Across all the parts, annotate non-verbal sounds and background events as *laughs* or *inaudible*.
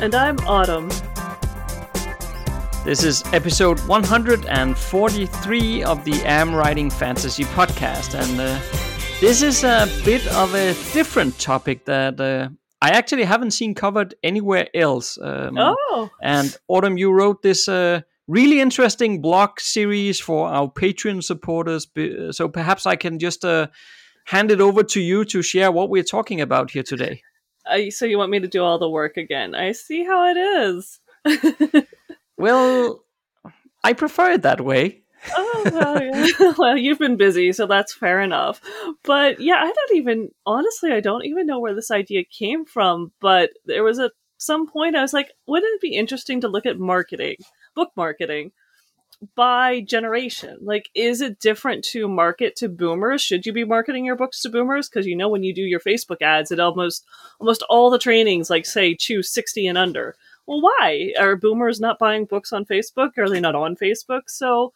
And I'm Autumn. This is episode 143 of the Am Writing Fantasy podcast, and uh, this is a bit of a different topic that uh, I actually haven't seen covered anywhere else. Um, oh. And Autumn, you wrote this uh, really interesting blog series for our Patreon supporters. So perhaps I can just uh, hand it over to you to share what we're talking about here today. Uh, so you want me to do all the work again? I see how it is. *laughs* well, I prefer it that way oh well, yeah. *laughs* *laughs* well, you've been busy, so that's fair enough. But yeah, I don't even honestly, I don't even know where this idea came from. But there was at some point I was like, wouldn't it be interesting to look at marketing, book marketing, by generation? Like, is it different to market to boomers? Should you be marketing your books to boomers? Because you know, when you do your Facebook ads, it almost almost all the trainings like say choose sixty and under. Well, why are boomers not buying books on Facebook? Are they not on Facebook? So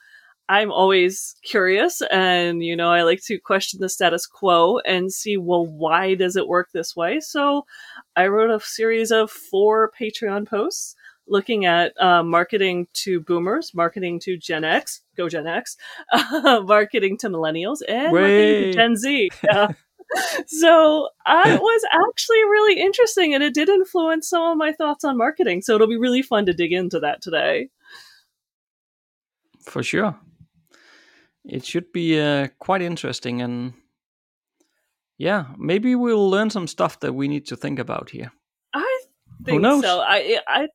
I'm always curious and, you know, I like to question the status quo and see, well, why does it work this way? So I wrote a series of four Patreon posts looking at uh, marketing to boomers, marketing to Gen X, go Gen X, uh, *laughs* marketing to millennials, and marketing to Gen Z. *laughs* Yeah. so it was actually really interesting and it did influence some of my thoughts on marketing. So it'll be really fun to dig into that today. For sure it should be uh, quite interesting and yeah maybe we'll learn some stuff that we need to think about here i think so i i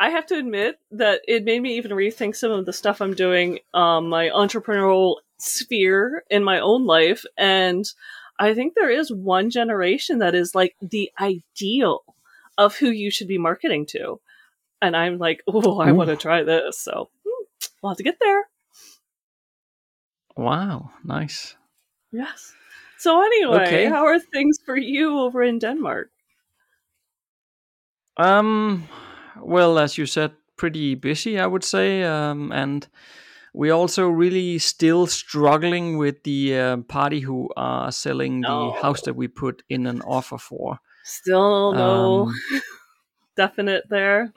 i have to admit that it made me even rethink some of the stuff i'm doing um my entrepreneurial sphere in my own life and i think there is one generation that is like the ideal of who you should be marketing to and i'm like oh i want to try this so hmm, we'll have to get there Wow, nice. Yes. So anyway, okay. how are things for you over in Denmark? Um, well, as you said, pretty busy, I would say, um, and we're also really still struggling with the uh, party who are selling the oh. house that we put in an offer for. Still no um, *laughs* definite there.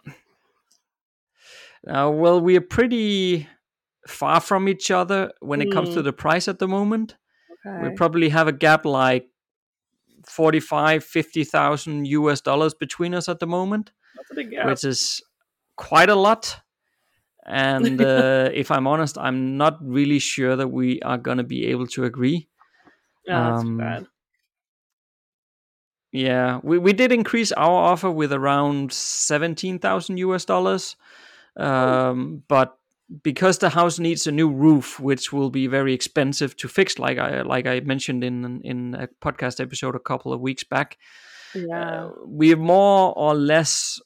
Uh, well, we are pretty far from each other when mm. it comes to mm. the price at the moment. Okay. We probably have a gap like 45, 50,000 US dollars between us at the moment, which is quite a lot. And *laughs* uh, if I'm honest, I'm not really sure that we are going to be able to agree. Yeah, that's um, bad. Yeah, we, we did increase our offer with around 17,000 US dollars. Oh. Um, but because the house needs a new roof, which will be very expensive to fix, like I like I mentioned in in a podcast episode a couple of weeks back. Yeah, uh, we more or less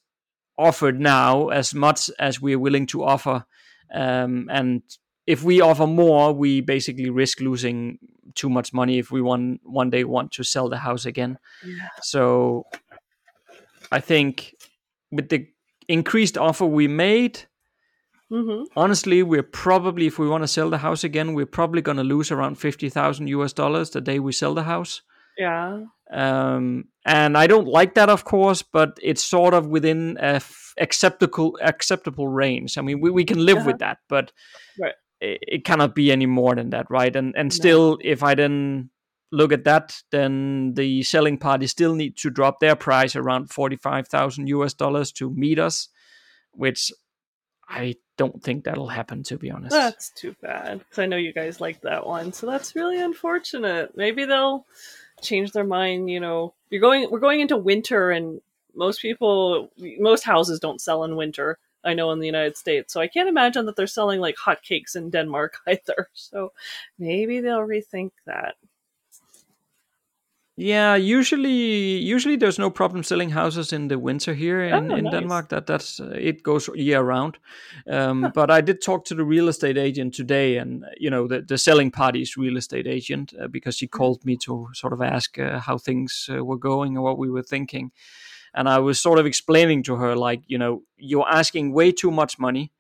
offered now as much as we're willing to offer, um, and if we offer more, we basically risk losing too much money if we one one day want to sell the house again. Yeah. So, I think with the increased offer we made Mm-hmm. Honestly, we're probably, if we want to sell the house again, we're probably going to lose around 50,000 US dollars the day we sell the house. Yeah. Um, and I don't like that, of course, but it's sort of within a f- acceptable acceptable range. I mean, we, we can live with that, but right. it, it, cannot be any more than that, right? And and still, no. if I then look at that, then the selling party still need to drop their price around forty five thousand US dollars to meet us, which I don't think that'll happen to be honest. That's too bad because I know you guys like that one, so that's really unfortunate. Maybe they'll change their mind. You know, you're going. We're going into winter, and most people, most houses don't sell in winter. I know in the United States, so I can't imagine that they're selling like hotcakes in Denmark *laughs* either. So maybe they'll rethink that. Yeah, usually usually there's no problem selling houses in the winter here in, oh, in nice. Denmark. That that's uh, it goes year round. Um, huh. But I did talk to the real estate agent today, and you know the the selling party's real estate agent uh, because she mm-hmm. called me to sort of ask uh, how things uh, were going and what we were thinking, and I was sort of explaining to her like you know you're asking way too much money,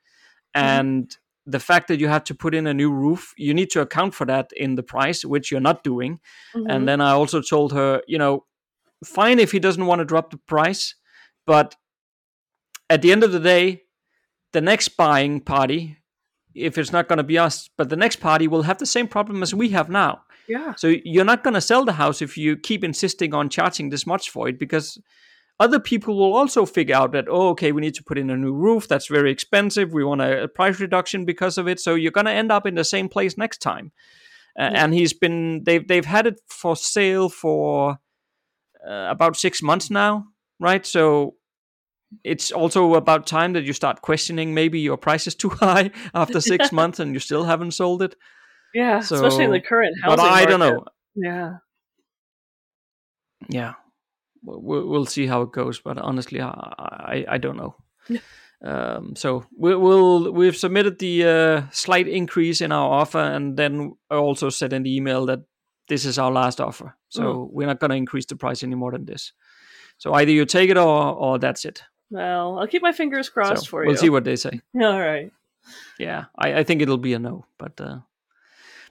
mm-hmm. and mm-hmm the fact that you have to put in a new roof, you need to account for that in the price, which you're not doing. Mm-hmm. And then I also told her, you know, fine if he doesn't want to drop the price, but at the end of the day, the next buying party, if it's not going to be us, but the next party will have the same problem as we have now. Yeah. So you're not going to sell the house if you keep insisting on charging this much for it because other people will also figure out that oh okay we need to put in a new roof. That's very expensive. We want a, price reduction because of it. So you're going to end up in the same place next time. Uh, yeah. and he's been they've they've had it for sale for uh, about 6 months now right? So it's also about time that you start questioning maybe your price is too *laughs* high after 6 *laughs* months and you still haven't sold it. Yeah so, especially in the current housing but I market. don't know. yeah. Yeah we'll, we'll see how it goes. But honestly, I I, I don't know. Um, so we, will we've submitted the uh, slight increase in our offer, and then I also said in the email that this is our last offer. So mm. we're not going to increase the price any more than this. So either you take it or or that's it. Well, I'll keep my fingers crossed so for you. We'll see what they say. *laughs* All right. Yeah, I, I think it'll be a no, but uh,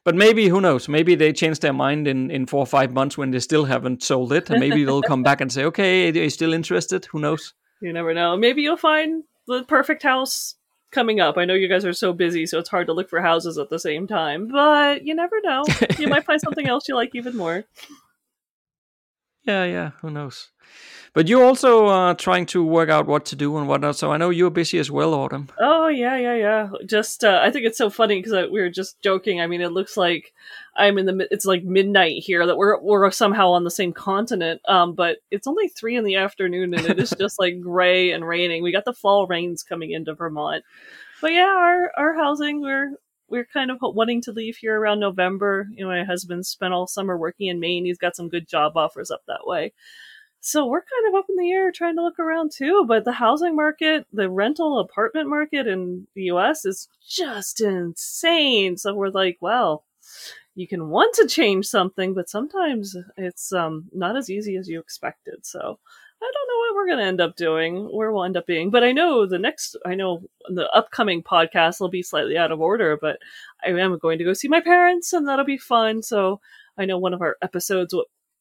but maybe who knows? Maybe they change their mind in in four or five months when they still haven't sold it, and maybe they'll come back and say, "Okay, are you still interested?" Who knows? You never know. Maybe you'll find the perfect house coming up. I know you guys are so busy, so it's hard to look for houses at the same time. But you never know. you might find something *laughs* else you like even more. Yeah, yeah. Who knows? But you're also uh, trying to work out what to do and whatnot. So I know you're busy as well, Autumn. Oh yeah, yeah, yeah. Just uh, I think it's so funny because we were just joking. I mean, it looks like I'm in the it's like midnight here that we're we're somehow on the same continent. Um, but it's only three in the afternoon and it is *laughs* just like gray and raining. We got the fall rains coming into Vermont. But yeah, our our housing we're we're kind of wanting to leave here around November. You know, my husband spent all summer working in Maine. He's got some good job offers up that way. So we're kind of up in the air trying to look around too. But the housing market, the rental apartment market in the US is just insane. So we're like, well, you can want to change something, but sometimes it's um, not as easy as you expected. So I don't know what we're going to end up doing, where we'll end up being. But I know the next, I know the upcoming podcast will be slightly out of order, but I am going to go see my parents and that'll be fun. So I know one of our episodes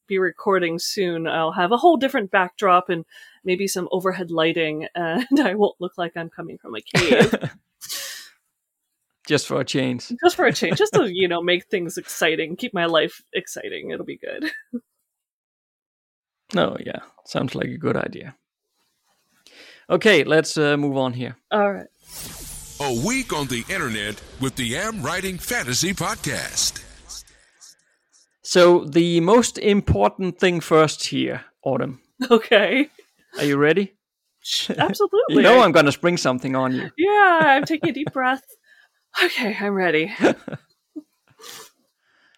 be recording soon, I'll have a whole different backdrop and maybe some overhead lighting, *laughs* and I won't look like I'm coming from a cave. *laughs* just for a change. Just for a change. Just to, *laughs* you know, make things exciting, keep my life exciting. It'll be good. oh, yeah. Sounds like a good idea. Okay, let's uh, move on here. All right. A week on the internet with the Am Writing Fantasy Podcast. So the most important thing first here, Autumn. Okay. Are you ready? Absolutely. *laughs* you know I'm going to spring something on you. Yeah, I'm taking a *laughs* deep breath. Okay, I'm ready. *laughs*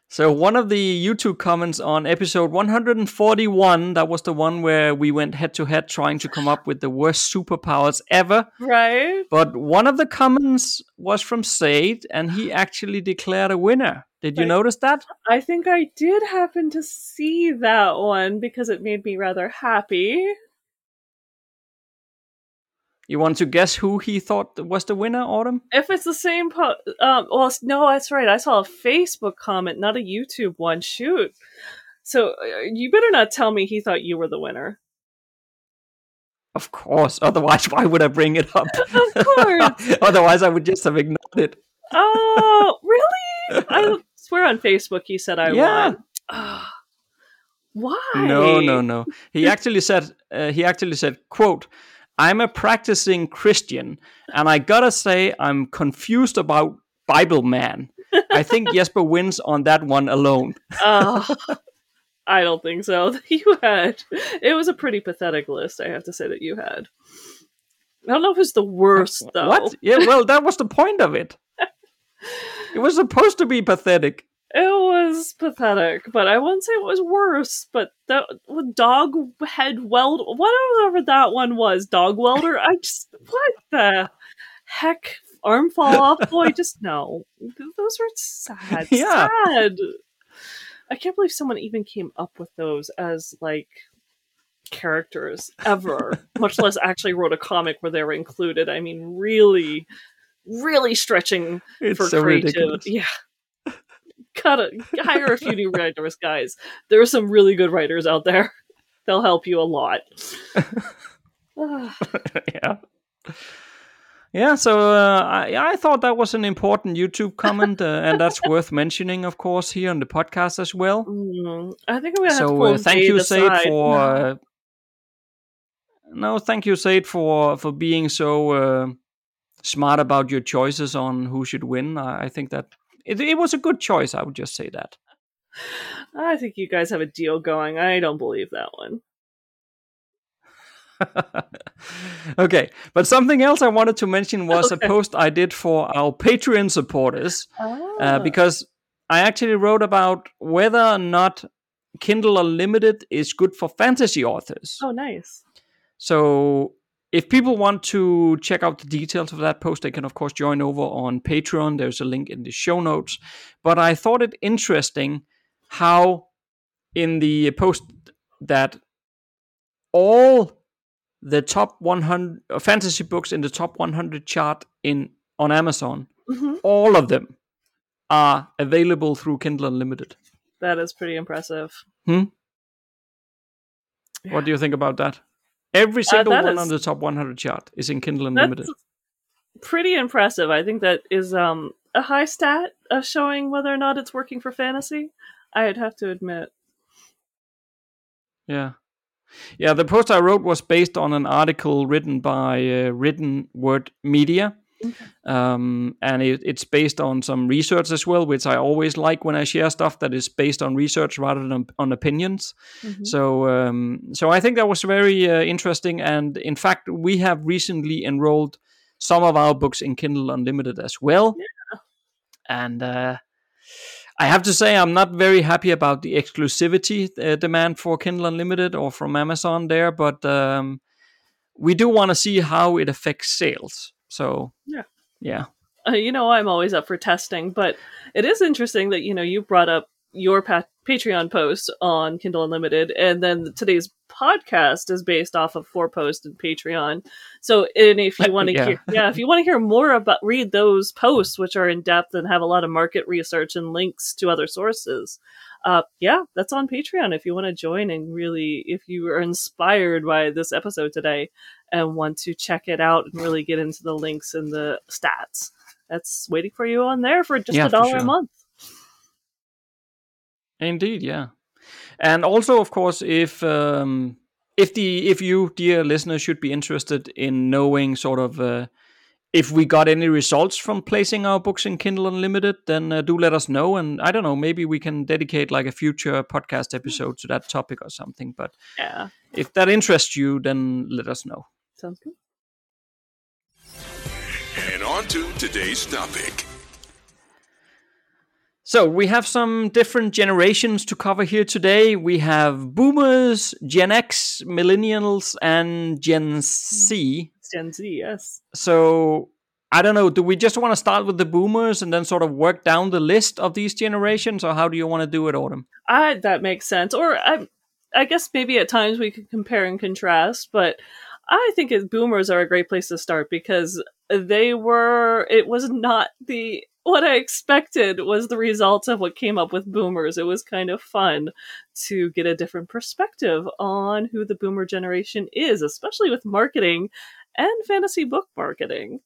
so one of the YouTube comments on episode 141, that was the one where we went head to head trying to come up with the worst superpowers ever. Right. But one of the comments was from Sade, and he actually declared a winner. Did you I, notice that? I think I did happen to see that one because it made me rather happy. You want to guess who he thought was the winner, Autumn? If it's the same, po- um, well, no, that's right. I saw a Facebook comment, not a YouTube one. Shoot. So uh, you better not tell me he thought you were the winner. Of course. Otherwise, why would I bring it up? *laughs* of course. *laughs* Otherwise, I would just have ignored it. Oh, really? *laughs* I swear on Facebook he said I yeah. won. why? No, no, no. He *laughs* actually said uh, he actually said, "quote I'm a practicing Christian, and I gotta say I'm confused about Bible man. I think *laughs* Jesper wins on that one alone." oh, *laughs* I don't think so. You had it was a pretty pathetic list. I have to say that you had. I don't know if it's the worst though. What? Yeah, well, that was the point of it. It was supposed to be pathetic. It was pathetic, but I wouldn't say it was worse. But that dog head weld, whatever that one was, dog welder. I just what the heck? Arm fall *laughs* off, boy. Just no. Those were sad. Yeah. Sad. I can't believe someone even came up with those as like characters ever, much less actually wrote a comic where they were included. I mean, really, really stretching it's for so creativity. *laughs* Yeah. Gotta hire a few new writers, guys. There are some really good writers out there. They'll help you a lot. *sighs* *laughs* yeah. Yeah, so uh, I, I thought that was an important YouTube comment, uh, and that's *laughs* worth mentioning, of course, here on the podcast as well. Mm, I think I'm gonna so, have to uh, thank you, Sade, for uh, no, thank you, Sade, for for being so uh, smart about your choices on who should win. I, I think that it, it was a good choice. I would just say that. I think you guys have a deal going. I don't believe that one. *laughs* okay, but something else I wanted to mention was okay. a post I did for our Patreon supporters oh. uh, because I actually wrote about whether or not Kindle Unlimited is good for fantasy authors. Oh, nice. So if people want to check out the details of that post, they can of course join over on Patreon. There's a link in the show notes. But I thought it interesting how in the post that all the top 100 uh, fantasy books in the top 100 chart in on Amazon, mm-hmm. all of them are available through Kindle Unlimited. That is pretty impressive. Hmm. Yeah. What do you think about that? Every uh, single uh, one is, on the top 100 chart is in Kindle Unlimited. Pretty impressive. I think that is um, a high stat of showing whether or not it's working for fantasy. I'd have to admit. Yeah. Yeah, the post I wrote was based on an article written by uh, Written Word Media. Um, and it, it's based on some research as well, which I always like when I share stuff that is based on research rather than on opinions. Mm-hmm. So, um, so I think that was very uh, interesting. And in fact, we have recently enrolled some of our books in Kindle Unlimited as well. Yeah. And uh, I have to say, I'm not very happy about the exclusivity uh, demand for Kindle Unlimited or from Amazon there, but um, we do want to see how it affects sales. So yeah, yeah. Uh, you know, I'm always up for testing, but it is interesting that you know you brought up your pa- Patreon post on Kindle Unlimited, and then today's podcast is based off of four posts in Patreon. So, and if you *laughs* want to yeah. hear, yeah, if you want to hear more about, read those posts, which are in depth and have a lot of market research and links to other sources. Uh, yeah, that's on Patreon if you want to join and really, if you are inspired by this episode today and want to check it out and really get into the links and the stats. That's waiting for you on there for just yeah, a dollar sure. a month. Indeed, yeah. And also, of course, if um, if the if you, dear listener, should be interested in knowing sort of uh, if we got any results from placing our books in Kindle Unlimited, then uh, do let us know. And I don't know, maybe we can dedicate like a future podcast episode to that topic or something. But yeah, if that interests you, then let us know. Sounds good. And on to today's topic. So we have some different generations to cover here today. We have boomers, Gen X, millennials, and Gen Z. Gen Z, yes. So I don't know. Do we just want to start with the boomers and then sort of work down the list of these generations, or how do you want to do it, Autumn? I that makes sense. Or I, I guess maybe at times we could compare and contrast, but I think boomers are a great place to start because they were. It was not the what I expected was the result of what came up with boomers. It was kind of fun to get a different perspective on who the boomer generation is, especially with marketing and fantasy book marketing.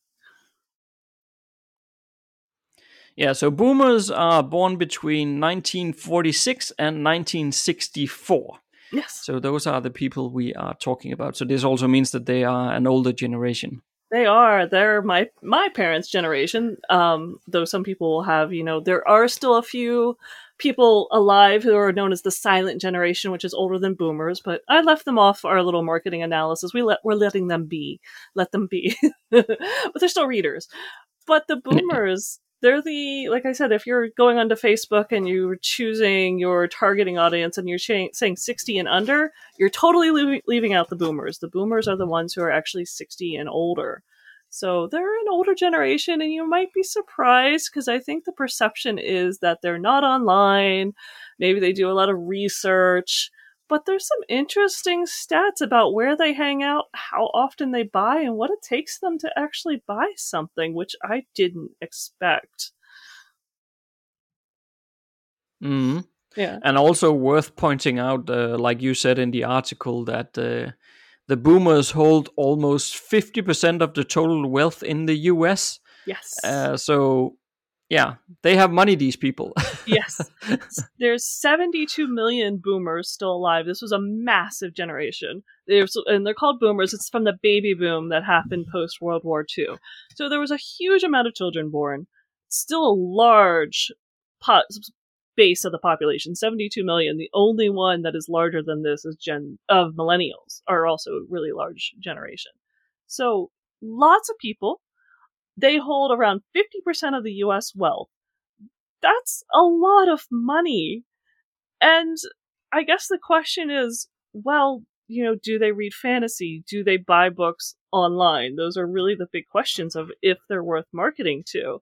Yeah, so boomers are born between 1946 and 1964. Yes. So those are the people we are talking about. So this also means that they are an older generation. They are. They're my my parents' generation. Um, though some people will have, you know, there are still a few people alive who are known as the silent generation, which is older than boomers. But I left them off our little marketing analysis. We let we're letting them be, let them be, *laughs* but they're still readers. But the boomers *laughs* they're the like I said, if you're going onto Facebook and you're choosing your targeting audience and you're saying 60 and under, you're totally leaving, leaving out the boomers. The boomers are the ones who are actually 60 and older. So they're an older generation, and you might be surprised because I think the perception is that they're not online. Maybe they do a lot of research, but there's some interesting stats about where they hang out, how often they buy, and what it takes them to actually buy something, which I didn't expect. Mm. Yeah. And also worth pointing out, uh, like you said in the article, that uh, the boomers hold almost 50% of the total wealth in the US. Yes. Uh, so, yeah, they have money, these people. *laughs* yes. There's 72 million boomers still alive. This was a massive generation. There's, and they're called boomers. It's from the baby boom that happened post World War II. So there was a huge amount of children born. Still a large base of the population, 72 million. The only one that is larger than this is gen of millennials are also a really large generation. So lots of people. They hold around 50% of the US wealth. That's a lot of money. And I guess the question is, well, you know, do they read fantasy? Do they buy books online? Those are really the big questions of if they're worth marketing to.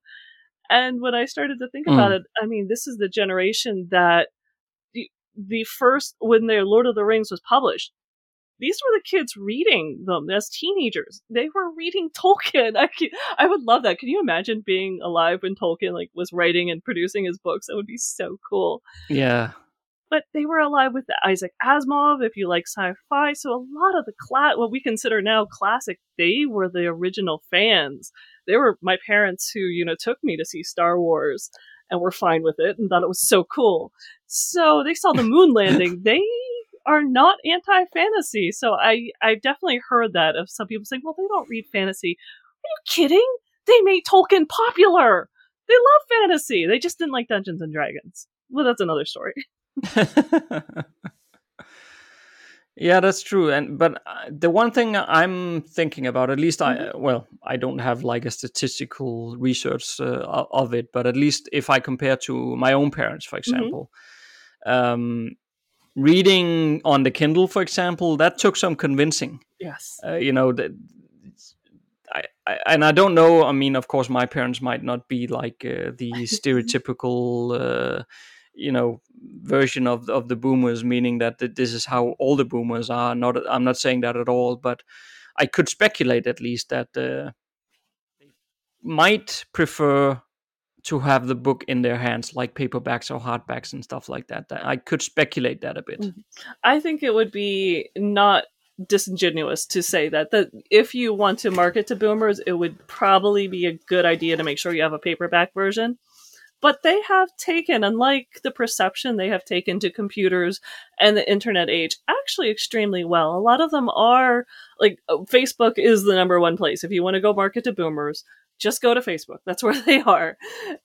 And when I started to think mm. about it, I mean, this is the generation that the, the first, when their Lord of the Rings was published, these were the kids reading them as teenagers. They were reading *laughs* Tolkien. I, can, I would love that. Can you imagine being alive when Tolkien like was writing and producing his books? That would be so cool. Yeah. But they were alive with Isaac Asimov, if you like sci-fi. So a lot of the class, what we consider now classic, they were the original fans they were my parents who, you know, took me to see Star Wars and were fine with it and thought it was so cool. So they saw the moon *laughs* landing. they are not anti fantasy. So I, I've definitely heard that of some people saying, well, they don't read fantasy. Are you kidding? They made Tolkien popular. They love fantasy. They just didn't like Dungeons and Dragons. Well, that's another story. *laughs* Yeah, that's true. And but uh, the one thing I'm thinking about, at least mm-hmm. I well, I don't have like a statistical research uh, of it, but at least if I compare to my own parents, for mm-hmm. example, mm-hmm. um, reading on the Kindle, for example, that took some convincing. Yes, uh, you know that. I, I, and I don't know. I mean, of course, my parents might not be like uh, the *laughs* stereotypical uh, you know version of of the boomers meaning that this is how all the boomers are not i'm not saying that at all but i could speculate at least that uh, they might prefer to have the book in their hands like paperbacks or hardbacks and stuff like that i could speculate that a bit mm-hmm. i think it would be not disingenuous to say that that if you want to market to boomers it would probably be a good idea to make sure you have a paperback version but they have taken, unlike the perception they have taken to computers and the internet age, actually extremely well. A lot of them are like uh, Facebook is the number one place. If you want to go market to boomers, just go to Facebook. That's *laughs* where they are.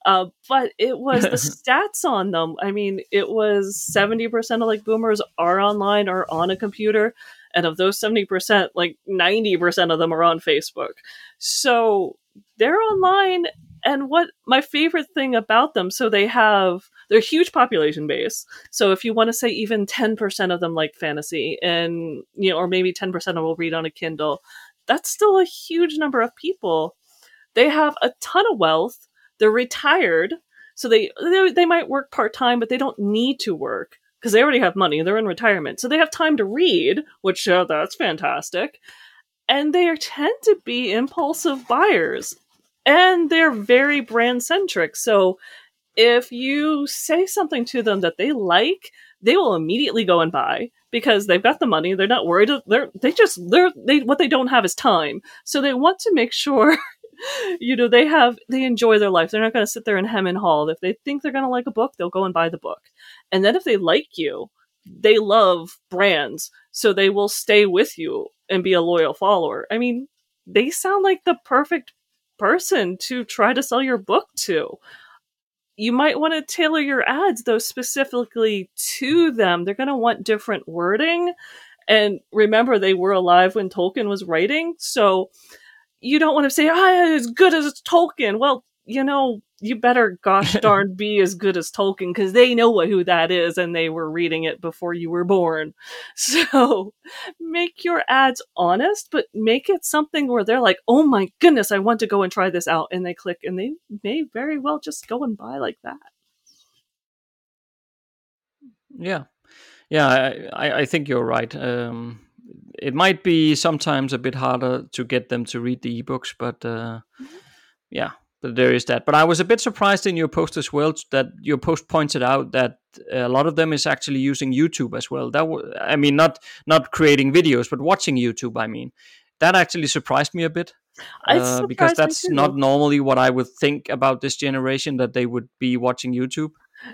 Uh, but it was the *laughs* stats on them. I mean, it was 70% of like boomers are online or on a computer. And of those 70%, like 90% of them are on Facebook. So they're online and what my favorite thing about them so they have they're huge population base. So if you want to say even 10% of them like fantasy and you know or maybe 10% of them will read on a kindle that's still a huge number of people. They have a ton of wealth. They're retired so they they, they might work part-time but they don't need to work because they already have money. They're in retirement. So they have time to read which uh, that's fantastic. And they tend to be impulsive buyers and they're very brand centric. So if you say something to them that they like, they will immediately go and buy because they've got the money. They're not worried. They're they just they're they what they don't have is time. So they want to make sure *laughs* you know they have they enjoy their life. They're not going to sit there and hem and haul. If they think they're going to like a book, they'll go and buy the book. And then if they like you, they love brands, so they will stay with you and be a loyal follower. I mean, they sound like the perfect person to try to sell your book to. You might want to tailor your ads, though, specifically to them. They're going to want different wording. And remember, they were alive when Tolkien was writing. So you don't want to say, ah, as good as Tolkien. Well, you know, you better gosh *laughs* darn be as good as Tolkien because they know what, who that is and they were reading it before you were born. *laughs* So make your ads honest, but make it something where they're like, oh my goodness, I want to go and try this out. And they click and they may very well just go and buy like that. Yeah. Yeah, I, I think you're right. Um, it might be sometimes a bit harder to get them to read the ebooks, but uh, mm-hmm. yeah, there is that. But I was a bit surprised in your post as well that your post pointed out that a lot of them is actually using YouTube as well. That w- I mean, not not creating videos, but watching YouTube. I mean, that actually surprised me a bit. Uh, because that's not normally what I would think about this generation that they would be watching YouTube.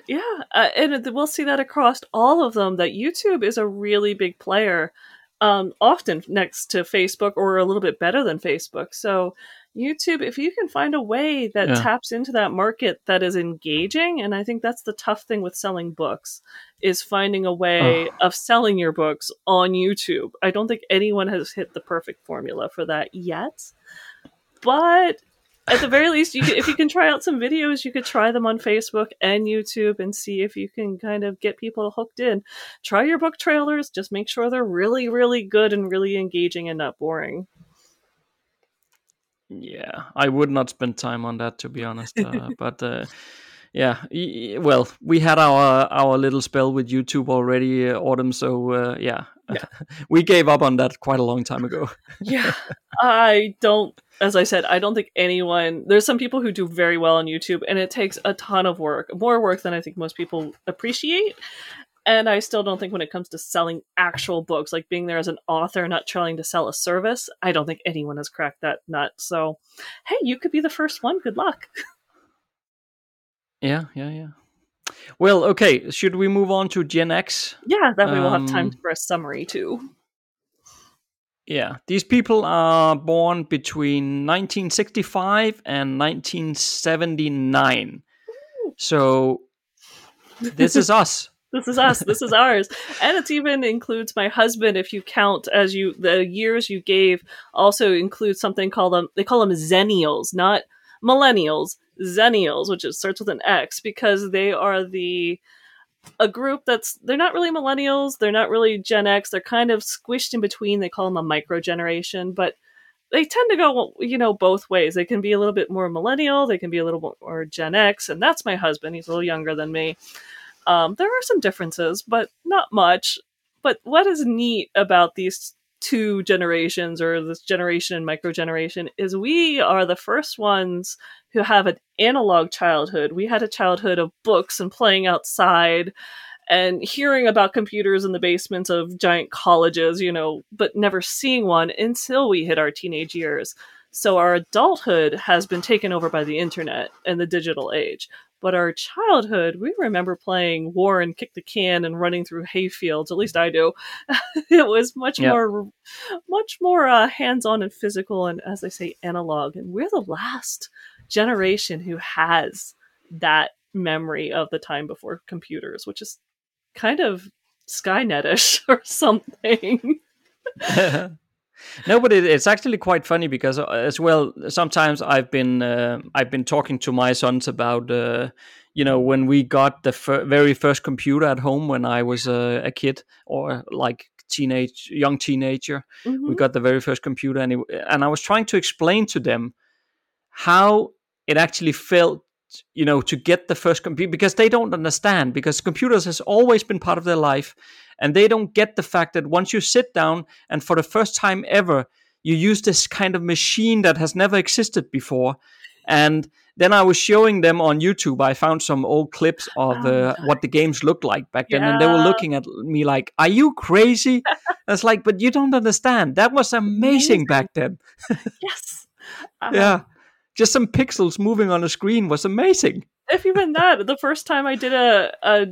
Yeah, uh, and we'll see that across all of them that YouTube is a really big player, um, often next to Facebook or a little bit better than Facebook. So YouTube, if you can find a way that yeah. taps into that market that is engaging, and I think that's the tough thing with selling books, is finding a way of selling your books on YouTube. I don't think anyone has hit the perfect formula for that yet. But at the very least, you if you can try out some videos, you could try them on Facebook and YouTube and see if you can kind of get people hooked in. Try your book trailers, just make sure they're really, really good and really engaging and not boring. Yeah, I would not spend time on that to be honest. Uh, *laughs* but uh, yeah, well, we had our our little spell with YouTube already, uh, Autumn. So uh, yeah, yeah. *laughs* we gave up on that quite a long time ago. yeah, *laughs* I don't. As I said, I don't think anyone. There's some people who do very well on YouTube, and it takes a ton of work, more work than I think most people appreciate. And I still don't think when it comes to selling actual books, like being there as an author, not trying to sell a service, I don't think anyone has cracked that nut. So, hey, you could be the first one. Good luck. *laughs* Yeah, yeah, yeah. Well, okay. Should we move on to Gen X? Yeah, that way um, we'll have time um, for a summary too. Yeah, these people are born between 1965 and 1979. So this is us this is us. This is ours. And it even includes my husband if you count as you the years you gave also includes something called them they call them xennials not millennials xennials which is, starts with an x because they are the a group that's they're not really millennials. They're not really gen x. They're kind of squished in between. They call them a micro generation but they tend to go you know both ways. They can be a little bit more millennial. They can be a little bit more gen x. And that's my husband. He's a little younger than me um, there are some differences, but not much. But what is neat about these two generations, or this generation and micro generation, is we are the first ones who have an analog childhood. We had a childhood of books and playing outside and hearing about computers in the basements of giant colleges, you know, but never seeing one until we hit our teenage years. So our adulthood has been taken over by the internet and the digital age. But our childhood, we remember playing war and kick the can and running through hayfields. At least I do. *laughs* it was much yeah. more, much more uh, hands-on and physical, and as I say, analog. And we're the last generation who has that memory of the time before computers, which is kind of Skynetish *laughs* or something. *laughs* no, but it, it's actually quite funny because uh, as well, sometimes I've been uh, I've been talking to my sons about uh, you know when we got the fir- very first computer at home when I was uh, a kid or like teenage young teenager. Mm-hmm. We got the very first computer, and it, and I was trying to explain to them how it actually felt you know to get the first computer because they don't understand because computers has always been part of their life and they don't get the fact that once you sit down and for the first time ever you use this kind of machine that has never existed before and then I was showing them on YouTube. I found some old clips of uh, what the games looked like back then, yeah. and they were looking at me like, "Are you crazy?" *laughs* It's like, but you don't understand. That was amazing, amazing. back then. *laughs* yes. Uh-huh. Yeah just some pixels moving on a screen was amazing. If even that, the first time I did a a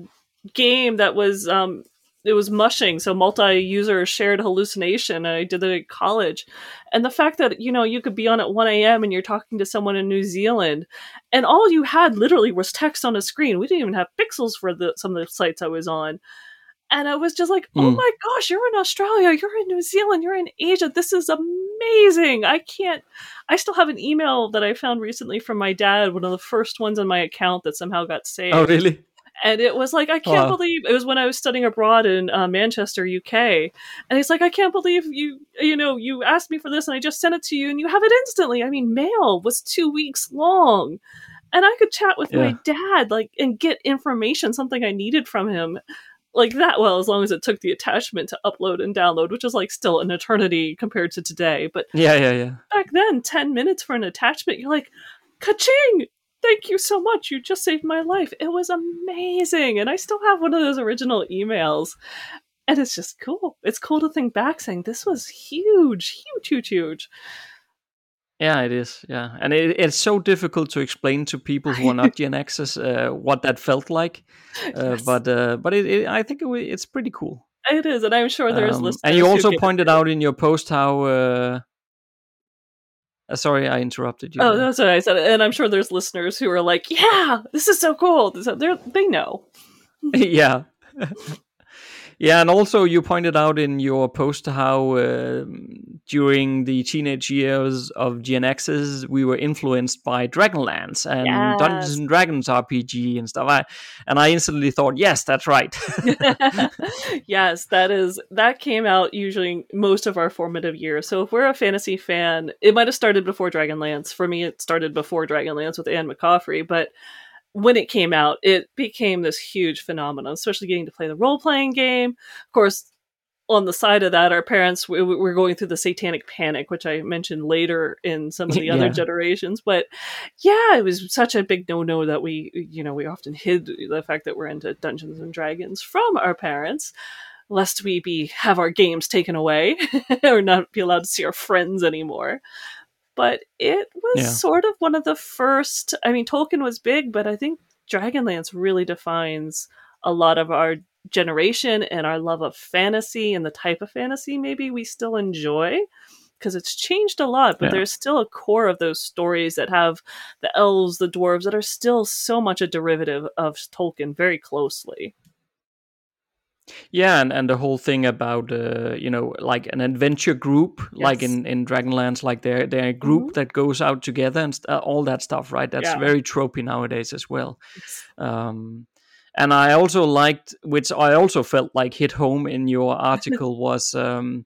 game that was um it was mushing, so multi-user shared hallucination. I did it at college, and the fact that you know you could be on at one a.m. and you're talking to someone in New Zealand, and all you had literally was text on a screen. We didn't even have pixels for the some of the sites I was on, and I was just like, "Oh mm. my gosh, you're in Australia, you're in New Zealand, you're in Asia. This is amazing." amazing. I can't. I still have an email that I found recently from my dad, one of the first ones on my account that somehow got saved. Oh, really? And it was like I can't wow. believe it was when I was studying abroad in uh, Manchester, UK, and he's like, I can't believe you, you know, you asked me for this, and I just sent it to you, and you have it instantly. I mean, mail was two weeks long, and I could chat with yeah. my dad, like, and get information, something I needed from him, like that. Well, as long as it took the attachment to upload and download, which is like still an eternity compared to today. But yeah, yeah, yeah. Back then, ten minutes for an attachment, you're like, ka-ching! Thank you so much. You just saved my life. It was amazing. And I still have one of those original emails. And it's just cool. It's cool to think back saying this was huge, huge, huge, huge. Yeah, it is. Yeah, and it, it's so difficult to explain to people who are not *laughs* Gen Xers uh, what that felt like. Uh, yes. But uh, but it, it, I think it, it's pretty cool. It is, and I'm sure there's um, listeners. And you also pointed out in your post how uh, uh, sorry, I interrupted you. Oh, that's what I said. And I'm sure there's listeners who are like, "Yeah, this is so cool." So they they know. *laughs* yeah. *laughs* Yeah, and also you pointed out in your post how uh, during the teenage years of Gen X's, we were influenced by Dragonlance and yes. Dungeons and Dragons RPG and stuff. I, and I instantly thought, yes, that's right. *laughs* yes, that is that came out usually most of our formative years. So if we're a fantasy fan, it might have started before Dragonlance. For me, it started before Dragonlance with Anne McCaffrey, but when it came out, it became this huge phenomenon, especially getting to play the role playing game. Of course, on the side of that, our parents we, were going through the satanic panic, which I mentioned later in some of *laughs* the yeah. other generations. But yeah, it was such a big no no that we, you know, we often hid the fact that we're into Dungeons and Dragons from our parents, lest we be have our games taken away *laughs* or not be allowed to see our friends anymore but it was yeah. sort of one of the first. I mean, Tolkien was big, but I think Dragonlance really defines a lot of our generation and our love of fantasy and the type of fantasy maybe we still enjoy because it's changed a lot, but yeah. there's still a core of those stories that have the elves, the dwarves that are still so much a derivative of Tolkien very closely. Yeah, and, and the whole thing about uh, you know like an adventure group, yes. like in in Dragonlance, like they're they're a group mm-hmm. that goes out together and st- uh, all that stuff, right? That's yeah. very tropey nowadays as well. Um, and I also liked, which I also felt like hit home in your article was um,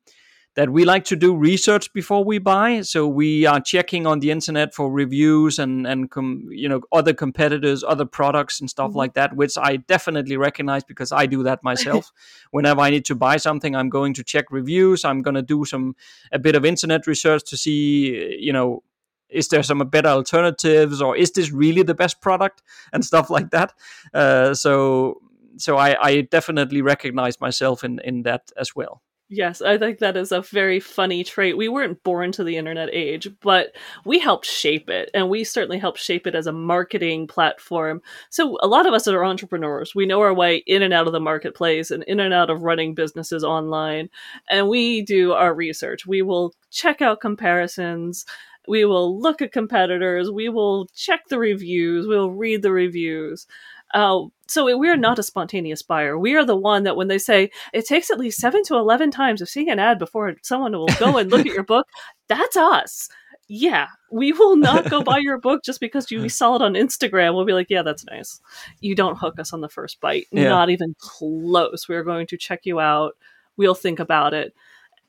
that we like to do research before we buy. So we are checking on the internet for reviews and and com, you know other competitors, other products and stuff mm-hmm. like that, which I definitely recognize because I do that myself. *laughs* Whenever I need to buy something, I'm going to check reviews. I'm going to do some a bit of internet research to see you know is there some better alternatives or is this really the best product and stuff like that. Uh, so so I, I definitely recognize myself in in that as well. Yes, I think that is a very funny trait. We weren't born to the internet age, but we helped shape it, and we certainly helped shape it as a marketing platform. So, a lot of us are entrepreneurs. We know our way in and out of the marketplace and in and out of running businesses online, and we do our research. We will check out comparisons. We will look at competitors. We will check the reviews. We'll read the reviews. Uh, so we are not a spontaneous buyer. We are the one that when they say it takes at least seven to 11 times of seeing an ad before someone will go and look at your *laughs* book, that's us. Yeah, we will not go buy your book just because you *laughs* saw it on Instagram. We'll be like, yeah, that's nice. You don't hook us on the first bite. Yeah. Not even close. We're going to check you out. We'll think about it.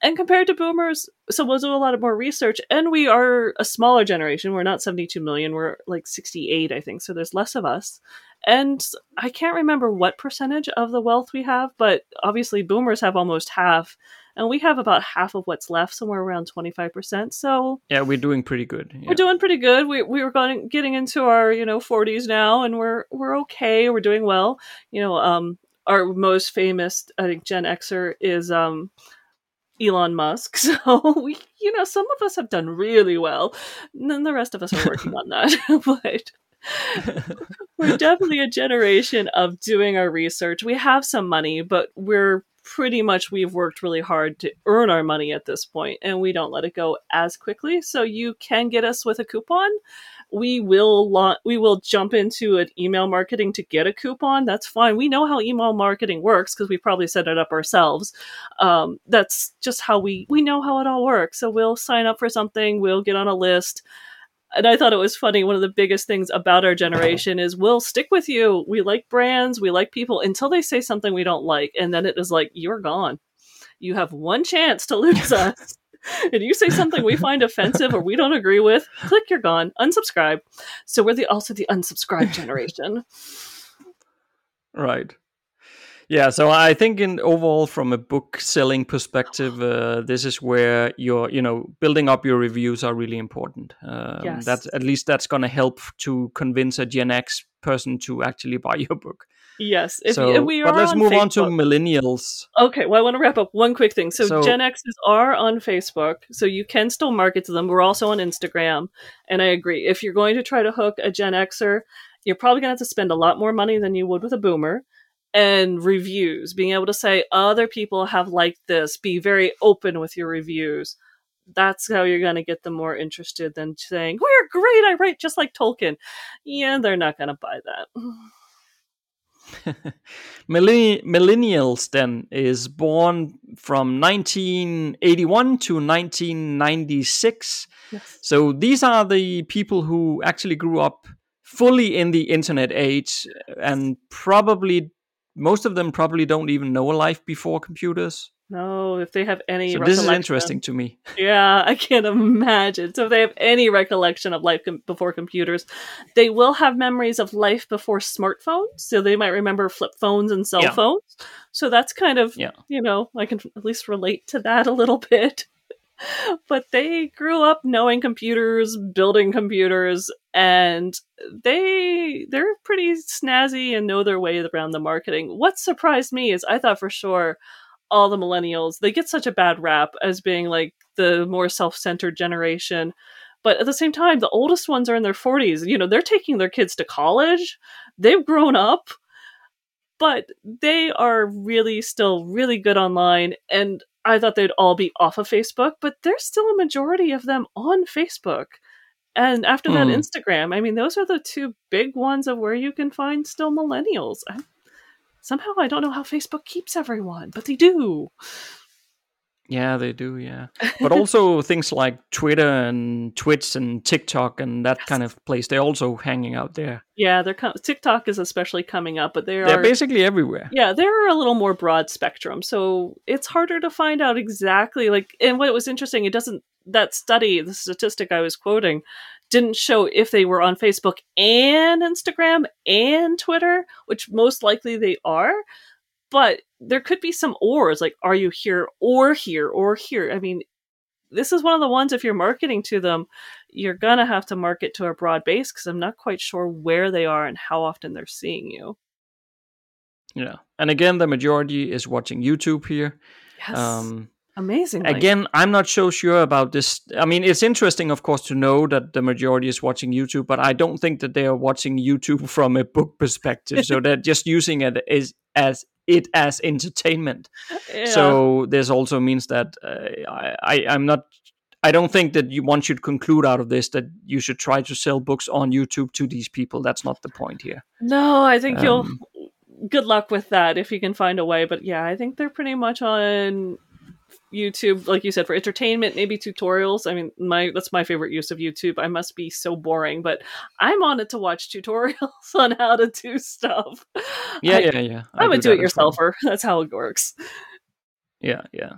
And compared to boomers, so we'll do a lot of more research. And we are a smaller generation. We're not 72 million. We're like 68, I think. So there's less of us. And I can't remember what percentage of the wealth we have, but obviously boomers have almost half, and we have about half of what's left, somewhere around 25%. So Yeah, we're doing pretty good. Yeah. We're doing pretty good. We we were going getting into our, you know, 40s now and we're we're okay. We're doing well. You know, um our most famous I think Gen Xer is um Elon Musk. *laughs* So we, you know, some of us have done really well, and then the rest of us are working *laughs* on that. *laughs* but *laughs* we're definitely a generation of doing our research. We have some money, but we're pretty much we've worked really hard to earn our money at this point and we don't let it go as quickly. So you can get us with a coupon. We will la- we will jump into an email marketing to get a coupon. That's fine. We know how email marketing works because we probably set it up ourselves. Um, that's just how we we know how it all works. So we'll sign up for something. We'll get on a list and I thought it was funny. One of the biggest things about our generation is we'll stick with you. We like brands, we like people until they say something we don't like, and then it is like you're gone. You have one chance to lose *laughs* us. and you say something we find offensive or we don't agree with, click, you're gone. Unsubscribe. So we're the also the unsubscribe generation. Right. Yeah, so I think in overall from a book selling perspective, uh, this is where your you know building up your reviews are really important. Um, yes. That's at least that's going to help to convince a Gen X person to actually buy *laughs* your book. Yes, if, so, if we are but let's on move Facebook. on to millennials. Okay, well, I want to wrap up one quick thing. So, so Gen X's are on Facebook, so you can still market to them. We're also on Instagram, and I agree. If you're going to try to hook a Gen Xer, you're probably going to have to spend a lot more money than you would with a Boomer and reviews, being able to say other people have liked this, be very open with your reviews. That's how you're going to get them more interested than saying, We're great, I write just like Tolkien. Yeah, they're not going to buy that. *laughs* Millennials then is born from 1981 to 1996. Yes. So these are the people who actually grew up fully in the internet age and probably most of them probably don't even know a life before computers. No, if they have any. So this is interesting to me. Yeah, I can't imagine. So if they have any recollection of life com- before computers, they will have memories of life before smartphones. So they might remember flip phones and cell yeah. phones. So that's kind of, yeah. you know, I can at least relate to that a little *laughs* bit. *laughs* but they grew up knowing computers, building computers, and they they're pretty snazzy and know their way around the marketing. What surprised me is I thought for sure all the millennials they get such a bad rap as being like the more self-centered generation. But at the same time, the oldest ones are in their 40s. You know, they're taking their kids to college. They've grown up but they are really still really good online and I thought they'd all be off of Facebook, but there's still a majority of them on Facebook. And after that, hmm. Instagram. I mean, those are the two big ones of where you can find still millennials. I, somehow I don't know how Facebook keeps everyone, but they do. Yeah, they do. Yeah, *laughs* but also things like Twitter and Twitch and TikTok and that yes. kind of place. They're also hanging out there. Yeah, they're com- TikTok is especially coming up, but they are they're basically everywhere. Yeah, they're a little more broad spectrum, so it's harder to find out exactly. Like, and what was interesting, it doesn't that study, the statistic I was quoting, didn't show if they were on Facebook and Instagram and Twitter, which most likely they are but there could be some ors like are you here or here or here? I mean this is one of the ones if you're marketing to them you're gonna have to market to a broad base because i'm not quite sure where they are and how often they're seeing you. Yeah. And again the majority is watching youtube here. Yes. um Amazing. Again, I'm not so sure about this. I mean, it's interesting, of course, to know that the majority is watching YouTube, but I don't think that they are watching YouTube *laughs* from a book perspective. so they're *laughs* just using it as as it as entertainment. Yeah. So this also means that uh, I, I am not. I don't think that you, one should conclude out of this that you should try to sell books on YouTube to these people. That's not the point here. No, I think um, you'll. Good luck with that if you can find a way. But yeah, I think they're pretty much on YouTube, like you said, for entertainment, maybe tutorials. I mean, my that's my favorite use of YouTube. I must be so boring, but I'm on it to watch tutorials *laughs* on how to do stuff. Yeah, I, yeah, yeah. I am a do-it-yourselfer. Well. *laughs* That's how it works. Yeah, yeah,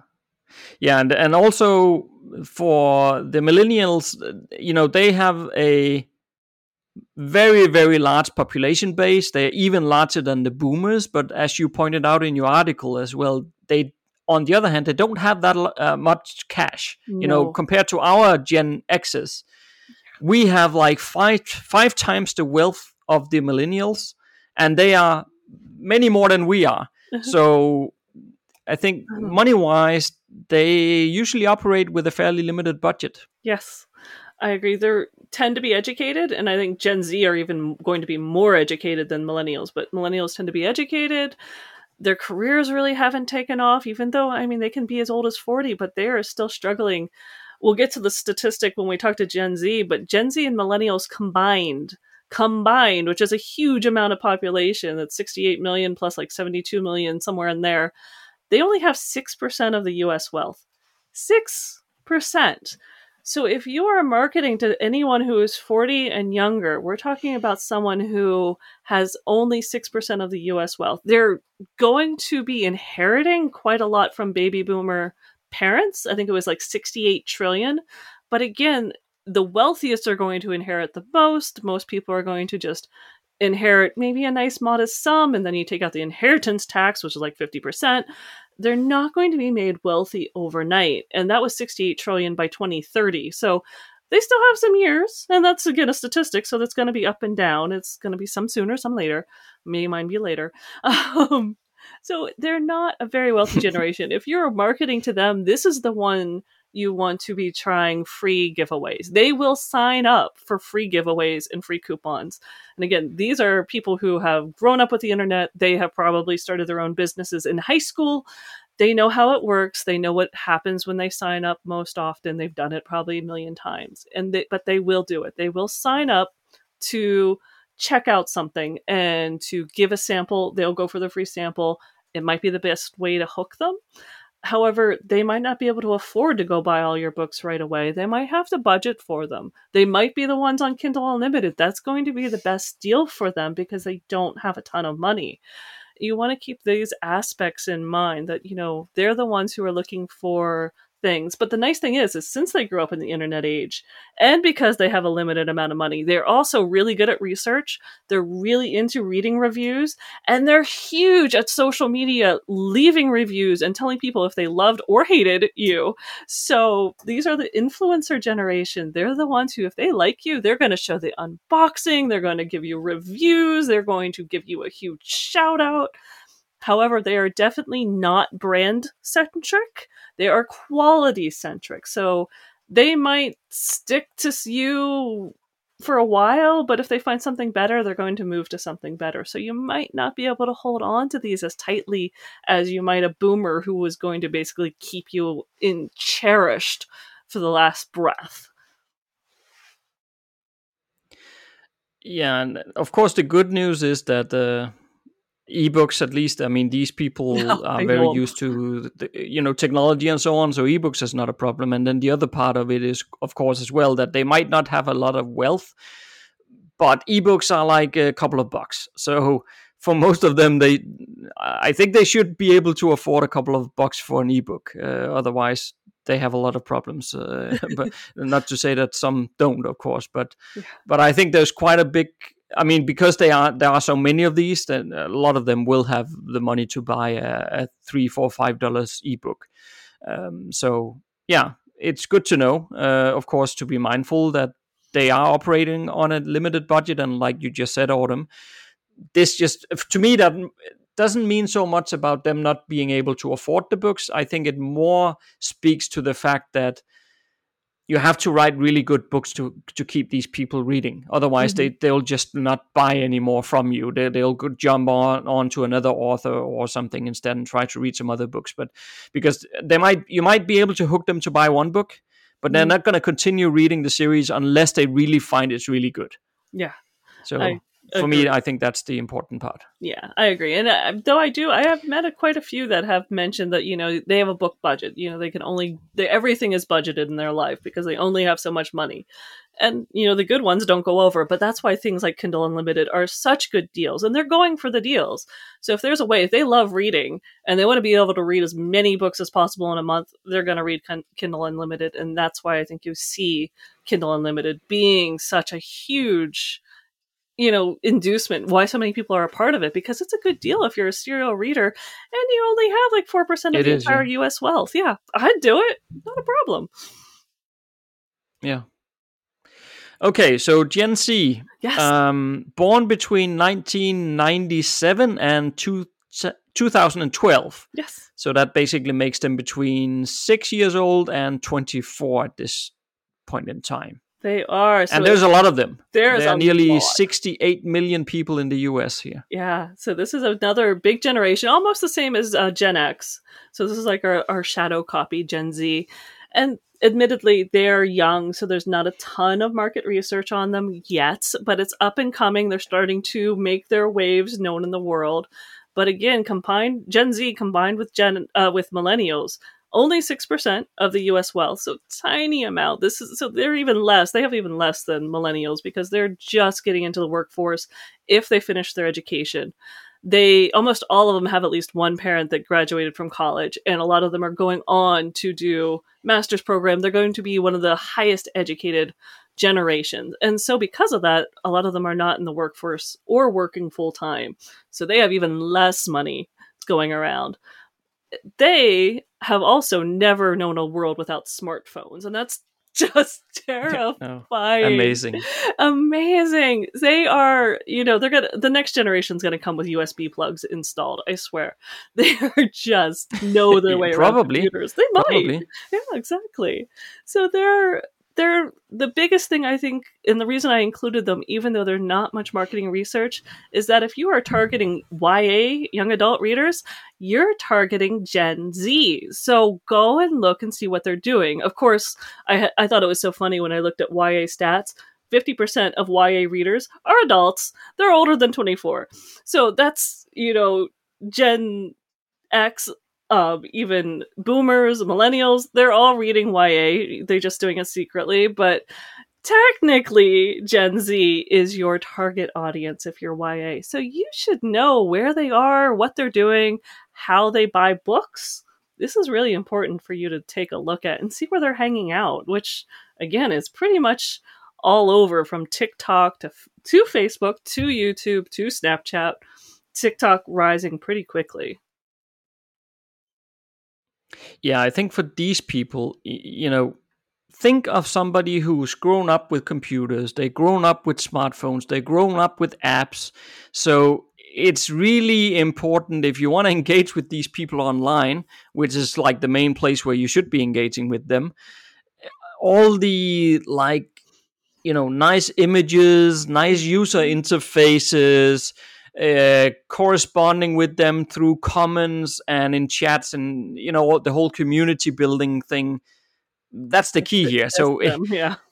yeah, and and also for the millennials, you know, they have a very very large population base they're even larger than the boomers but as you pointed out in your article as well they on the other hand, they don't have that uh, much cash. No. You know, compared to our Gen X's, we have like five five times the wealth of the millennials, and they are many more than we are. Uh-huh. So, I think uh-huh. money wise, they usually operate with a fairly limited budget. Yes. I agree. They tend to be educated, and I think Gen Z are even going to be more educated than millennials. But millennials tend to be educated their careers really haven't taken off, even though, I mean, they can be as old as 40, but they are still struggling. We'll get to the statistic when we talk to Gen Z, but Gen Z and millennials combined, combined, which is a huge amount of population, that's 68 million plus like 72 million, somewhere in there, they only have 6% of the US wealth. 6%. So if you are marketing to anyone who is 40 and younger, we're talking about someone who has only 6% of the US wealth. They're going to be inheriting quite a lot from baby boomer parents. I think it was like 68 trillion. But again, the wealthiest are going to inherit the most. Most people are going to just inherit maybe a nice modest sum and then you take out the inheritance tax which is like 50% they're not going to be made wealthy overnight and that was 68 trillion by 2030 so they still have some years and that's again a statistic so that's going to be up and down. It's going to be some sooner some later. May mine be later. *laughs* Um, so they're not a very wealthy *laughs* generation. If you're marketing to them this is the one you want to be trying free giveaways. They will sign up for free giveaways and free coupons. And again, these are people who have grown up with the internet. They have probably started their own businesses in high school. They know how it works. They know what happens when they sign up most often. They've done it probably a million times. And they, but they will do it. They will sign up to check out something and to give a sample. They'll go for the free sample. It might be the best way to hook them. However, they might not be able to afford to go buy all your books right away. They might have to budget for them. They might be the ones on Kindle Unlimited. That's going to be the best deal for them because they don't have a ton of money. You want to keep these aspects in mind that, you know, they're the ones who are looking for things. But the nice thing is, is since they grew up in the internet age, and because they have a limited amount of money, they're also really good at research. They're really into reading reviews, and they're huge at social media, leaving reviews and telling people if they loved or hated you. So these are the influencer generation. They're the ones who, if they like you, they're going to show the unboxing. They're going to give you reviews. They're going to give you a huge shout out. However, they are definitely not brand centric. They are quality centric. So they might stick to you for a while, but if they find something better, they're going to move to something better. So you might not be able to hold on to these as tightly as you might a boomer who was going to basically keep you in cherished for the last breath. Yeah, and of course the good news is that uh ebooks at least. I mean these people *laughs* yeah, are very used to the, you know technology and so on so ebooks is not a problem. And then the other part of it is of course as well that they might not have a lot of wealth but ebooks are like a couple of bucks. So for most of them they i think they should be able to afford a couple of bucks for an ebook. Uh, otherwise they have a lot of problems. Uh, *laughs* but *laughs* not to say that some don't of course but yeah. but i think there's quite a big I mean, because they are there are so many of these, then a lot of them will have the money to buy a, a three, four, five dollars ebook. Um, so yeah, it's good to know. Uh, of course, to be mindful that they are operating on a limited budget, and like you just said, Autumn, this just to me that doesn't mean so much about them not being able to afford the books. I think it more speaks to the fact that you have to write really good books to to keep these people reading. Otherwise, mm-hmm. they they'll just not buy any more from you. They they'll jump on on to another author or something instead and try to read some other books. But because they might you might be able to hook them to buy one book, but they're mm-hmm. not going to continue reading the series unless they really find it's really good. Yeah. So I, for me, I think that's the important part. Yeah, I agree. And uh, though I do, I have met a, quite a few that have mentioned that you know they have a book budget. You know, they can only they, everything is budgeted in their life because they only have so much money. And you know the good ones don't go over, but that's why things like Kindle Unlimited are such good deals, and they're going for the deals. So if there's a way, if they love reading and they want to be able to read as many books as possible in a month, they're going to read Kindle Unlimited, and that's why I think you see Kindle Unlimited being such a huge you know, inducement why so many people are a part of it because it's a good deal if you're a serial reader and you only have like 4% of it the is, entire yeah. US wealth. Yeah, I'd do it. Not a problem. Yeah. Okay, so Gen Z, yes. um, born between 1997 and two, 2012. Yes. So that basically makes them between six years old and 24 at this point in time. They are, so and there's a lot of them. There's there are nearly lot. 68 million people in the U.S. here. Yeah, so this is another big generation, almost the same as uh, Gen X. So this is like our, our shadow copy, Gen Z, and admittedly they're young, so there's not a ton of market research on them yet, but it's up and coming. They're starting to make their waves known in the world. But again, combined Gen Z combined with Gen uh, with millennials, only 6% of the US wealth, so tiny amount. This is so they're even less. They have even less than millennials because they're just getting into the workforce if they finish their education. They almost all of them have at least one parent that graduated from college and a lot of them are going on to do master's program. They're going to be one of the highest educated generations. And so because of that, a lot of them are not in the workforce or working full time. So they have even less money going around they have also never known a world without smartphones, and that's *laughs* just terrifying. Oh, amazing. Amazing. They are, you know, they're gonna the next generation's gonna come with USB plugs installed, I swear. *laughs* They are just know their *laughs* way around computers. They might. Probably. Yeah, exactly. So they're they're the biggest thing I think, and the reason I included them, even though they're not much marketing research, is that if you are targeting YA young adult readers, you're targeting Gen Z. So go and look and see what they're doing. Of course, I I thought it was so funny when I looked at YA stats. 50% of YA readers are adults. They're older than 24. So that's, you know, Gen X um, even boomers, millennials, they're all reading YA. They're just doing it secretly, but technically Gen Z is your target audience if you're YA. So you should know where they are, what they're doing, how they buy books. This is really important for you to take a look at and see where they're hanging out, which again is pretty much all over from TikTok to to Facebook to YouTube to Snapchat. TikTok rising pretty quickly. Yeah, I think for these people, you know, think of somebody who's grown up with computers, they've grown up with smartphones, they've grown up with apps. So it's really important if you want to *laughs* engage with these people online, which is like the main place where you should be engaging with them. All the like, you know, nice images, nice user interfaces, uh, corresponding with them through comments and in chats and you know the whole community building thing. That's the key here. so yeah. *laughs*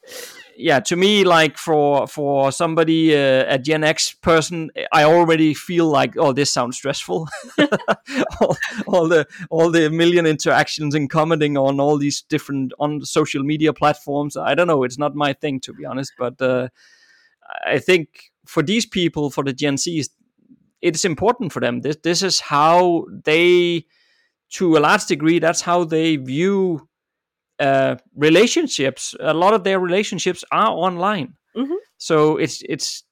Yeah to me like for for somebody uh, a gen x person i already feel like oh this sounds stressful. *laughs* *laughs* All, all, the all the million interactions and commenting on all these different on social media platforms i don't know it's not my thing to be honest. But uh, i think for these people for the gen z's it's important for them. This this is how they, to a large degree, that's how they view uh, relationships. A lot of their relationships are online. Mm-hmm. So it's it's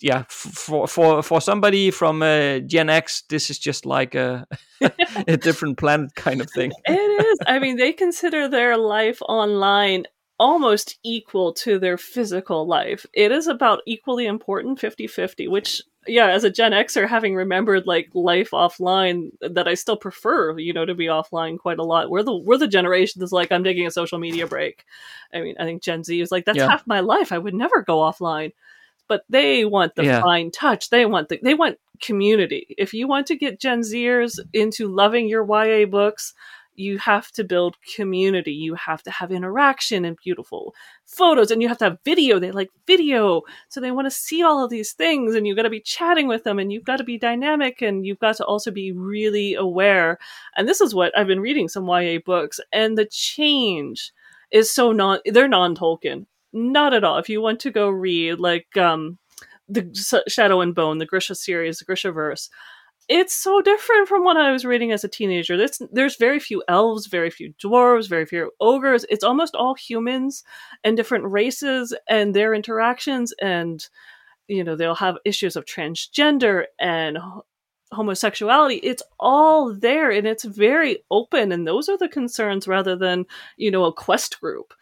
yeah for for for somebody from uh, Gen X, this is just like a *laughs* a *laughs* different planet kind of thing. it is. I mean, they consider their life online almost equal to their physical life. It is about equally important 50-50, which yeah, as a Gen Xer, having remembered like life offline, that I still prefer, you know, to be offline quite a lot. We're the we're the generation that's like, I'm taking a social media break. I mean, I think Gen Z is like, that's yeah. half my life. I would never go offline. But they want the yeah. fine touch. They want the they want community. If you want to get Gen Zers into loving your YA books, you have to build community. You have to have interaction and beautiful photos, and you have to have video. They like video, so they want to see all of these things, and you've got to be chatting with them, and you've got to be dynamic, and you've got to also be really aware. And this is what I've been reading some YA books, and the change is so non. They're non Tolkien, not at all. If you want to go read like um, the Shadow and Bone, the Grisha series, the Grisha verse it's so different from what I was reading as a teenager. There's, there's very few elves, very few dwarves, very few ogres. It's almost all humans and different races and their interactions. And, you know, they'll have issues of transgender and homosexuality. It's all there and it's very open. And those are the concerns rather than, you know, a quest group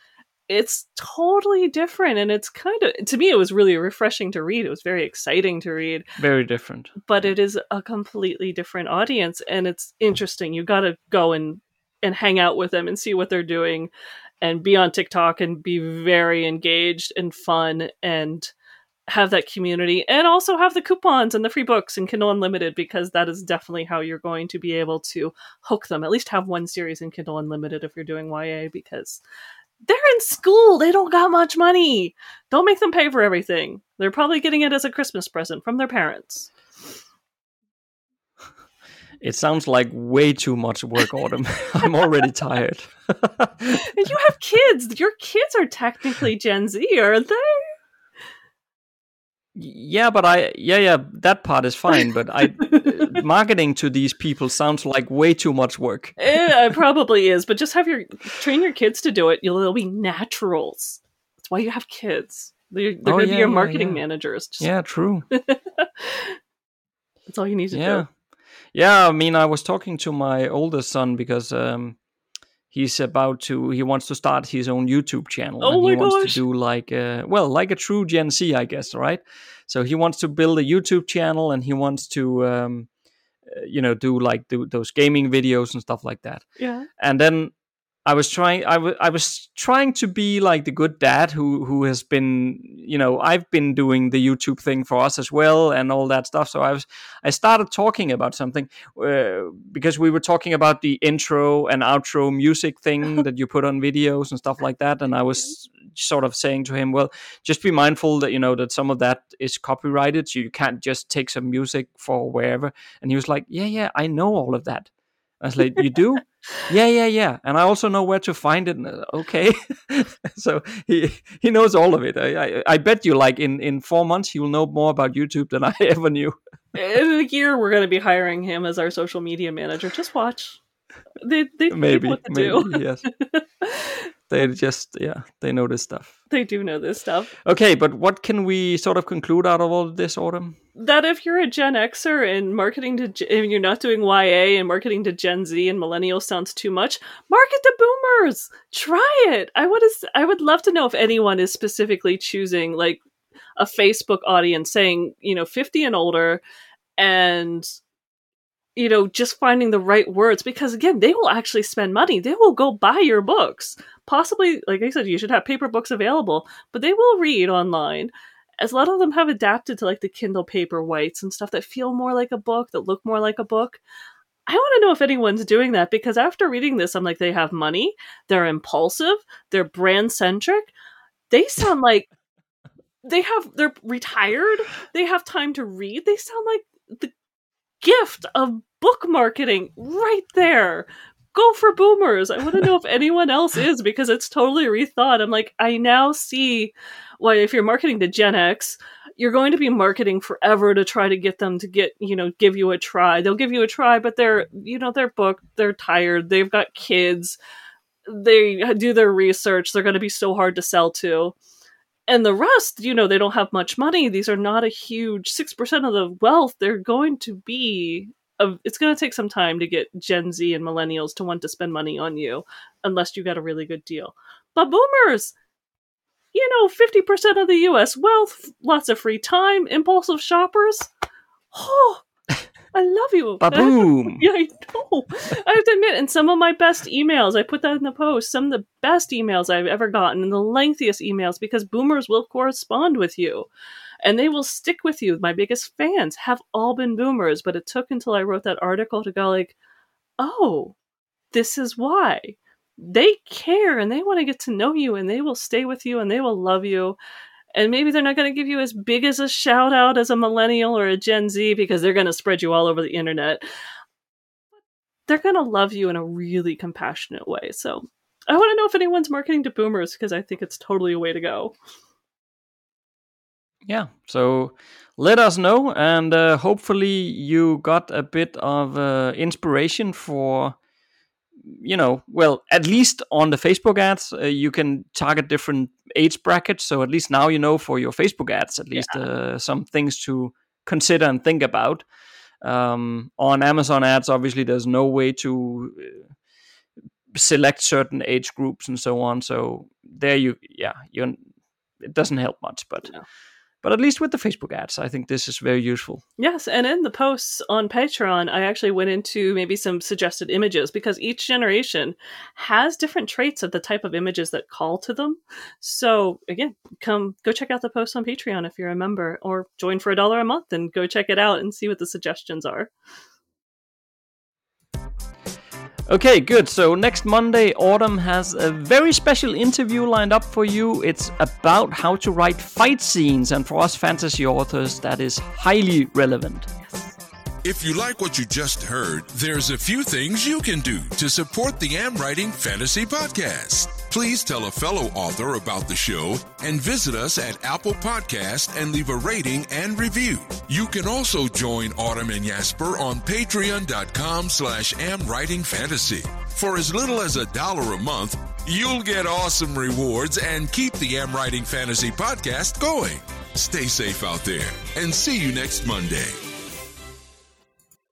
it's totally different and it's kind of to me it was really refreshing to read. It was very exciting to read. Very different. But it is a completely different audience and it's interesting. You got to go and and hang out with them and see what they're doing and be on TikTok and be very engaged and fun and have that community and also have the coupons and the free books and Kindle Unlimited because that is definitely how you're going to be able to hook them. At least have one series in Kindle Unlimited if you're doing YA because they're in school. They don't got much money. Don't make them pay for everything. They're probably getting it as a Christmas present from their parents. It sounds like way too much work, Autumn. *laughs* I'm already tired. *laughs* you have kids. Your kids are technically Gen Z, aren't they? Yeah, but I yeah yeah that part is fine, but I *laughs* marketing to these people sounds like way too much work. it *laughs* probably is, but just have your train your kids to do it. You'll they'll be naturals. That's why you have kids. They're, they're oh, going to yeah, be your marketing yeah. managers. Just... Yeah, true. *laughs* That's all you need to yeah. do. Yeah, I mean, I was talking to my oldest son because um, he's about to he wants to start his own YouTube channel oh and he wants gosh. to do like a, well like a true Gen Z I guess right? So he wants to build a YouTube channel and he wants to um, uh, you know do like do those gaming videos and stuff like that. Yeah. And then I was trying I, w- I was trying to be like the good dad who who has been you know I've been doing the YouTube thing for us as well and all that stuff. So I was I started talking about something uh, because we were talking about the intro and outro music thing *laughs* that you put on videos and stuff like that. And I was sort of saying to him well just be mindful that you know that some of that is copyrighted so you can't just take some music for wherever. And he was like yeah yeah I know all of that I was like, you do? yeah, yeah, yeah. And I also know where to find it. Uh, okay. *laughs* so he he knows all of it. I, I, I bet you like in in four months he will know more about YouTube than *laughs* I ever knew. in a year we're going to be hiring him as our social media manager. Just watch. They they maybe maybe do. yes. *laughs* they just yeah they know this stuff *laughs* they do know this stuff. Okay but what can we sort of conclude out of all of this autumn? That if you're a gen xer and marketing to if you're not doing ya and marketing to gen z and millennials sounds too much market to boomers! Try it! I would i would love to know if anyone is specifically choosing like a facebook audience saying you know 50 and older and you know, just finding the right words because again, they will actually spend money. They will go buy your books. Possibly, like I said, you should have paper books available, but they will read online. As a lot of them have adapted to like the Kindle paper whites and stuff that feel more like a book, that look more like a book. I want to know if anyone's doing that because after reading this, I'm like, they have money, they're impulsive, they're brand centric, they sound like *laughs* they have they're retired, they have time to read, they sound like the gift of book marketing right there. Go for boomers. I want to know if anyone else *laughs* is because it's totally rethought. I'm like, I now see why if you're marketing to Gen X, you're going to be marketing forever to try to get them to get, you know, give you a try. They'll give you a try, but they're, you know, they're booked, they're tired, they've got kids, they do their research, they're going to be so hard to sell to and the rest, you know, they don't have much money. These are not a huge six percent of the wealth. They're going to be. A, it's going to take some time to get Gen Z and millennials to want to spend money on you, unless you got a really good deal. But boomers, you know, fifty percent of the U.S. wealth, lots of free time, impulsive shoppers. Oh, I love you. Ba-boom. *laughs* yeah, I know. I have to admit, in some of my best emails, I put that in the post, some of the best emails I've ever gotten and the lengthiest emails because boomers will correspond with you and they will stick with you. My biggest fans have all been boomers, but it took until I wrote that article to go like, oh, this is why. They care and they want to get to know you and they will stay with you and they will love you and maybe they're not going to give you as big as a shout out as a millennial or a Gen Z because they're going to spread you all over the internet. They're going to love you in a really compassionate way. So I want to know if anyone's marketing to boomers because I think it's totally a way to go. Yeah. So let us know, and uh, hopefully you got a bit of uh, inspiration for you know, well, at least on the Facebook ads, uh, you can target different age brackets. So at least now you know for your Facebook ads, at least yeah. uh, some things to consider and think about. Um, on Amazon ads, obviously, there's no way to uh, select certain age groups and so on. So there you, yeah, you it doesn't help much, but. No. But at least with the Facebook ads, I think this is very useful. Yes, and in the posts on Patreon, I actually went into maybe some suggested images because each generation has different traits of the type of images that call to them. So again, come go check out the posts on Patreon if you're a member, or join for a dollar a month and go check it out and see what the suggestions are. Okay, good. So next Monday, Autumn has a very special interview lined up for you. It's about how to write fight scenes, and for us fantasy authors, that is highly relevant. If you like what you just heard, there's a few things you can do to support the Am Writing Fantasy Podcast. Please tell a fellow author about the show and visit us at Apple Podcast and leave a rating and review. You can also join Autumn and Jesper on patreon.com slash amwritingfantasy. For as little as a dollar a month, you'll get awesome rewards and keep the Am Writing Fantasy podcast going. Stay safe out there and see you next Monday.